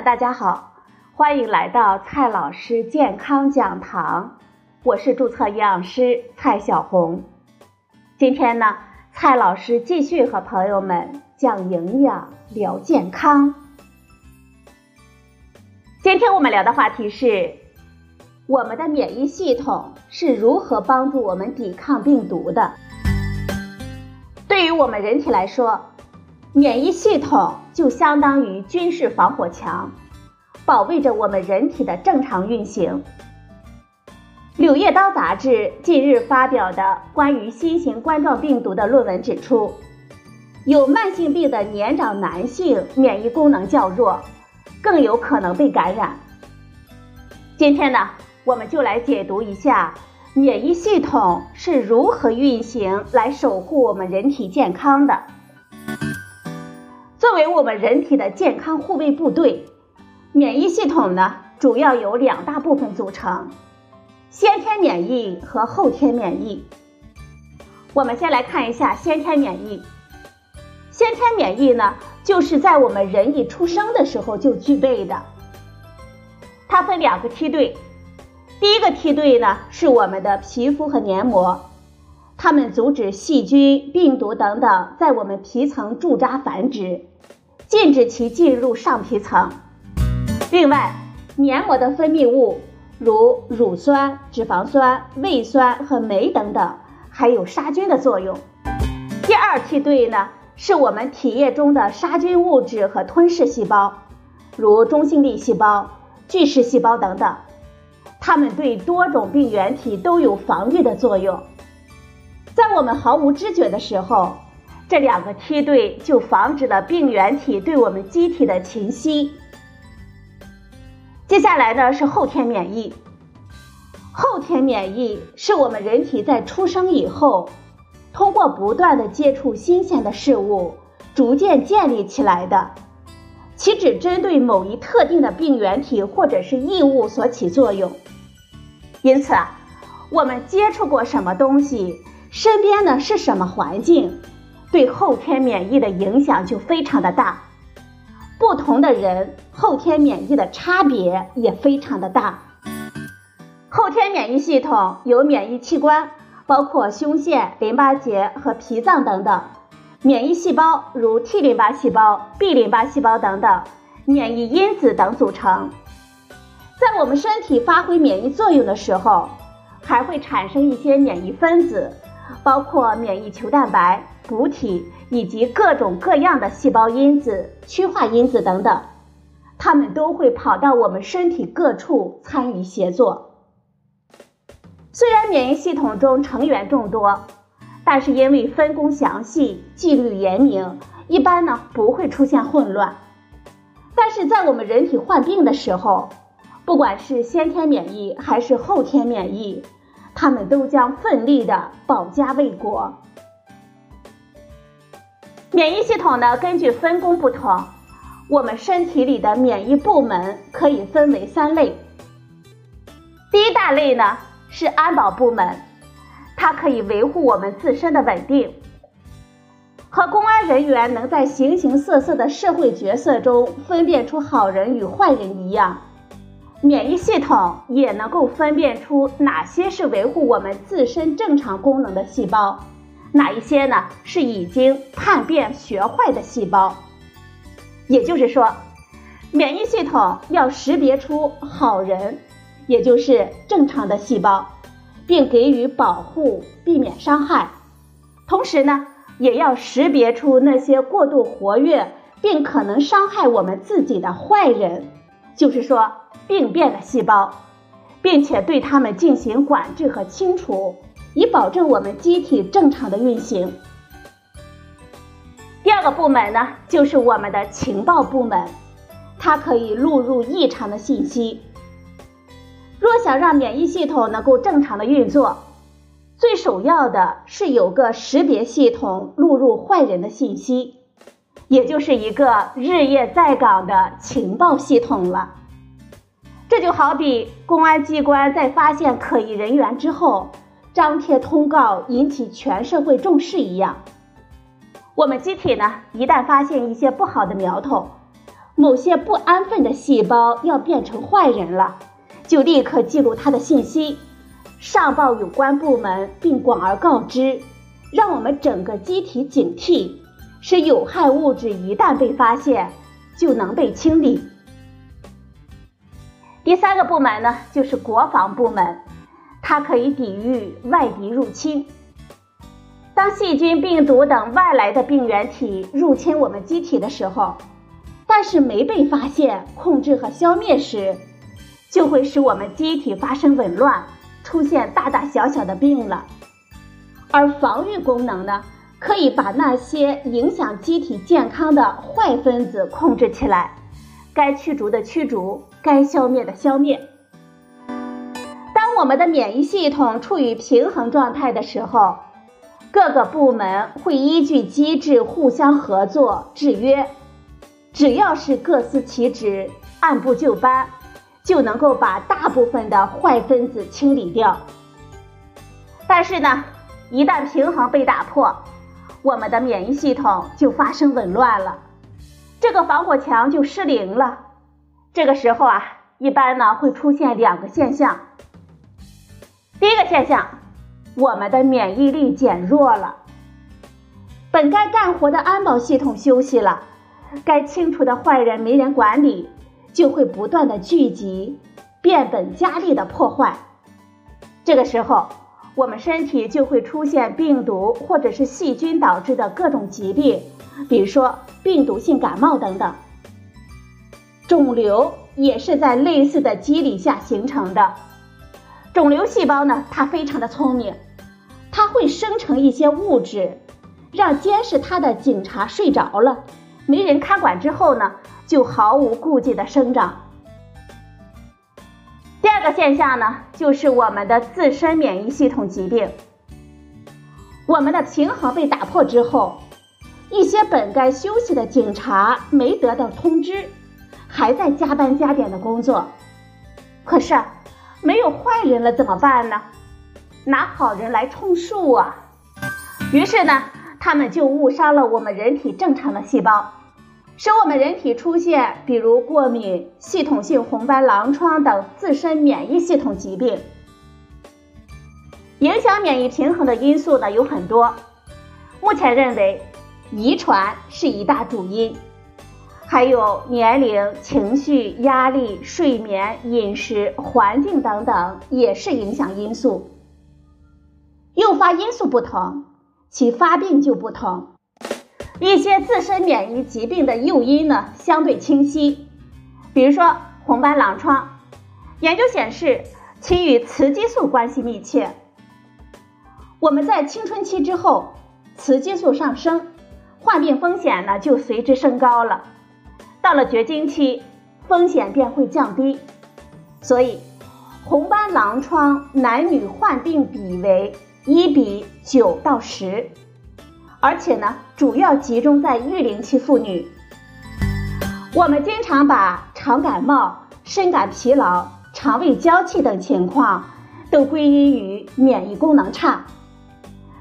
大家好，欢迎来到蔡老师健康讲堂，我是注册营养师蔡小红。今天呢，蔡老师继续和朋友们讲营养、聊健康。今天我们聊的话题是，我们的免疫系统是如何帮助我们抵抗病毒的？对于我们人体来说，免疫系统就相当于军事防火墙，保卫着我们人体的正常运行。《柳叶刀》杂志近日发表的关于新型冠状病毒的论文指出，有慢性病的年长男性免疫功能较弱，更有可能被感染。今天呢，我们就来解读一下免疫系统是如何运行来守护我们人体健康的。作为我们人体的健康护卫部队，免疫系统呢主要由两大部分组成：先天免疫和后天免疫。我们先来看一下先天免疫。先天免疫呢，就是在我们人一出生的时候就具备的。它分两个梯队，第一个梯队呢是我们的皮肤和黏膜，它们阻止细菌、病毒等等在我们皮层驻扎繁殖。禁止其进入上皮层。另外，黏膜的分泌物如乳酸、脂肪酸、胃酸和酶等等，还有杀菌的作用。第二梯队呢，是我们体液中的杀菌物质和吞噬细胞，如中性粒细胞、巨噬细胞等等，它们对多种病原体都有防御的作用。在我们毫无知觉的时候。这两个梯队就防止了病原体对我们机体的侵袭。接下来呢是后天免疫。后天免疫是我们人体在出生以后，通过不断的接触新鲜的事物，逐渐建立起来的。其只针对某一特定的病原体或者是异物所起作用。因此啊，我们接触过什么东西，身边呢是什么环境。对后天免疫的影响就非常的大，不同的人后天免疫的差别也非常的大。后天免疫系统由免疫器官，包括胸腺、淋巴结和脾脏等等，免疫细胞如 T 淋巴细胞、B 淋巴细胞等等，免疫因子等组成。在我们身体发挥免疫作用的时候，还会产生一些免疫分子。包括免疫球蛋白、补体以及各种各样的细胞因子、趋化因子等等，它们都会跑到我们身体各处参与协作。虽然免疫系统中成员众多，但是因为分工详细、纪律严明，一般呢不会出现混乱。但是在我们人体患病的时候，不管是先天免疫还是后天免疫。他们都将奋力的保家卫国。免疫系统呢，根据分工不同，我们身体里的免疫部门可以分为三类。第一大类呢是安保部门，它可以维护我们自身的稳定，和公安人员能在形形色色的社会角色中分辨出好人与坏人一样。免疫系统也能够分辨出哪些是维护我们自身正常功能的细胞，哪一些呢是已经叛变学坏的细胞。也就是说，免疫系统要识别出好人，也就是正常的细胞，并给予保护，避免伤害；同时呢，也要识别出那些过度活跃并可能伤害我们自己的坏人，就是说。病变的细胞，并且对它们进行管制和清除，以保证我们机体正常的运行。第二个部门呢，就是我们的情报部门，它可以录入异常的信息。若想让免疫系统能够正常的运作，最首要的是有个识别系统录入坏人的信息，也就是一个日夜在岗的情报系统了。这就好比公安机关在发现可疑人员之后，张贴通告引起全社会重视一样。我们机体呢，一旦发现一些不好的苗头，某些不安分的细胞要变成坏人了，就立刻记录它的信息，上报有关部门，并广而告之，让我们整个机体警惕，使有害物质一旦被发现，就能被清理。第三个部门呢，就是国防部门，它可以抵御外敌入侵。当细菌、病毒等外来的病原体入侵我们机体的时候，但是没被发现、控制和消灭时，就会使我们机体发生紊乱，出现大大小小的病了。而防御功能呢，可以把那些影响机体健康的坏分子控制起来，该驱逐的驱逐，该消灭的消灭。当我们的免疫系统处于平衡状态的时候，各个部门会依据机制互相合作制约，只要是各司其职，按部就班，就能够把大部分的坏分子清理掉。但是呢，一旦平衡被打破，我们的免疫系统就发生紊乱了，这个防火墙就失灵了。这个时候啊，一般呢会出现两个现象。第一个现象。我们的免疫力减弱了，本该干活的安保系统休息了，该清除的坏人没人管理，就会不断的聚集，变本加厉的破坏。这个时候，我们身体就会出现病毒或者是细菌导致的各种疾病，比如说病毒性感冒等等。肿瘤也是在类似的机理下形成的。肿瘤细胞呢，它非常的聪明，它会生成一些物质，让监视它的警察睡着了，没人看管之后呢，就毫无顾忌的生长。第二个现象呢，就是我们的自身免疫系统疾病，我们的平衡被打破之后，一些本该休息的警察没得到通知，还在加班加点的工作，可是。没有坏人了怎么办呢？拿好人来充数啊！于是呢，他们就误伤了我们人体正常的细胞，使我们人体出现比如过敏、系统性红斑狼疮等自身免疫系统疾病。影响免疫平衡的因素呢有很多，目前认为遗传是一大主因。还有年龄、情绪、压力、睡眠、饮食、环境等等，也是影响因素。诱发因素不同，其发病就不同。一些自身免疫疾病的诱因呢，相对清晰。比如说红斑狼疮，研究显示其与雌激素关系密切。我们在青春期之后，雌激素上升，患病风险呢就随之升高了。到了绝经期，风险便会降低，所以红斑狼疮男女患病比为一比九到十，而且呢，主要集中在育龄期妇女。我们经常把常感冒、深感疲劳、肠胃娇气等情况都归因于免疫功能差，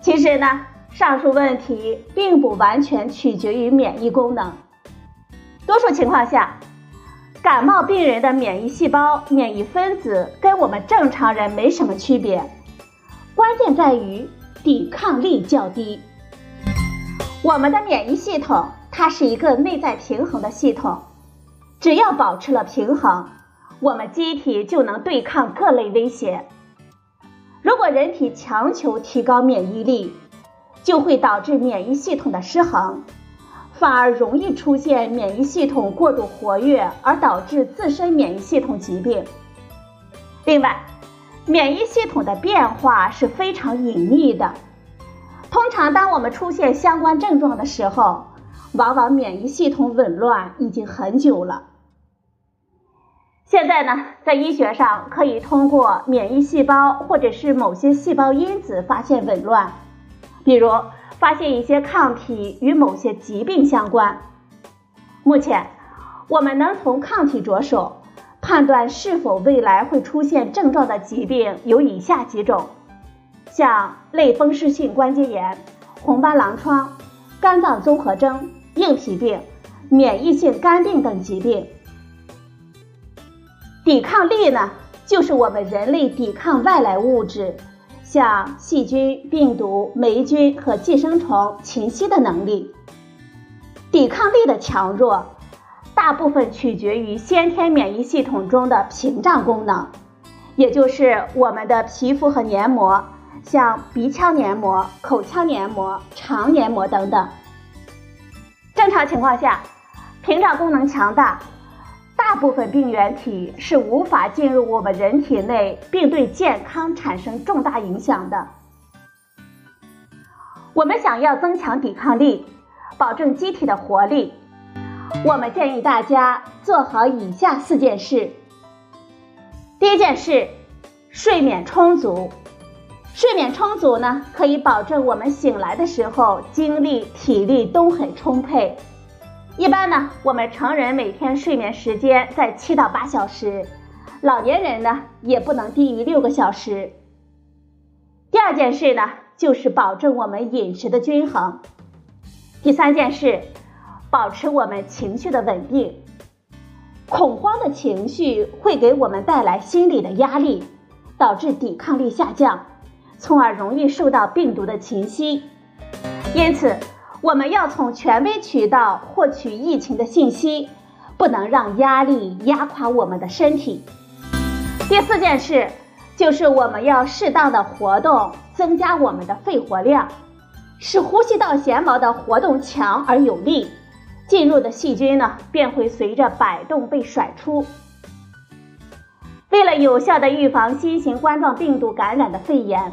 其实呢，上述问题并不完全取决于免疫功能。多数情况下，感冒病人的免疫细胞、免疫分子跟我们正常人没什么区别，关键在于抵抗力较低。我们的免疫系统它是一个内在平衡的系统，只要保持了平衡，我们机体就能对抗各类威胁。如果人体强求提高免疫力，就会导致免疫系统的失衡。反而容易出现免疫系统过度活跃，而导致自身免疫系统疾病。另外，免疫系统的变化是非常隐秘的。通常，当我们出现相关症状的时候，往往免疫系统紊乱已经很久了。现在呢，在医学上可以通过免疫细胞或者是某些细胞因子发现紊乱，比如。发现一些抗体与某些疾病相关。目前，我们能从抗体着手判断是否未来会出现症状的疾病有以下几种：像类风湿性关节炎、红斑狼疮、肝脏综合征、硬皮病、免疫性肝病等疾病。抵抗力呢，就是我们人类抵抗外来物质，像细菌、病毒、霉菌和寄生虫侵袭的能力。抵抗力的强弱，大部分取决于先天免疫系统中的屏障功能，也就是我们的皮肤和黏膜，像鼻腔黏膜、口腔黏膜、肠黏膜等等。正常情况下，屏障功能强大，大部分病原体是无法进入我们人体内，并对健康产生重大影响的。我们想要增强抵抗力，保证机体的活力，我们建议大家做好以下四件事。第一件事，睡眠充足。睡眠充足呢，可以保证我们醒来的时候精力、体力都很充沛。一般呢，我们成人每天睡眠时间在七到八小时，老年人呢也不能低于六个小时。第二件事呢，就是保证我们饮食的均衡。第三件事，保持我们情绪的稳定。恐慌的情绪会给我们带来心理的压力，导致抵抗力下降。从而容易受到病毒的侵袭，因此我们要从权威渠道获取疫情的信息，不能让压力压垮我们的身体。第四件事就是我们要适当的活动，增加我们的肺活量，使呼吸道纤毛的活动强而有力，进入的细菌呢便会随着摆动被甩出。为了有效的预防新型冠状病毒感染的肺炎。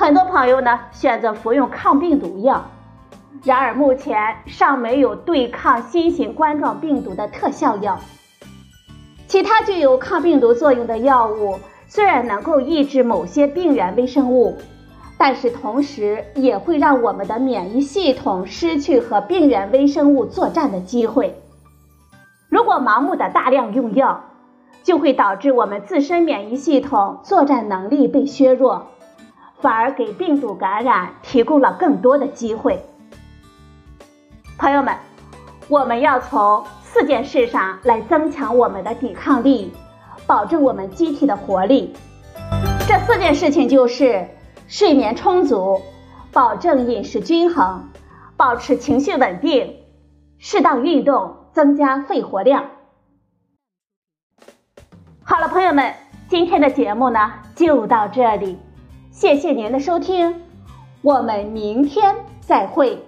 很多朋友呢选择服用抗病毒药，然而目前尚没有对抗新型冠状病毒的特效药。其他具有抗病毒作用的药物虽然能够抑制某些病原微生物，但是同时也会让我们的免疫系统失去和病原微生物作战的机会。如果盲目的大量用药，就会导致我们自身免疫系统作战能力被削弱。反而给病毒感染提供了更多的机会。朋友们，我们要从四件事上来增强我们的抵抗力，保证我们机体的活力。这四件事情就是睡眠充足，保证饮食均衡，保持情绪稳定，适当运动，增加肺活量。好了，朋友们，今天的节目呢就到这里。谢谢您的收听，我们明天再会。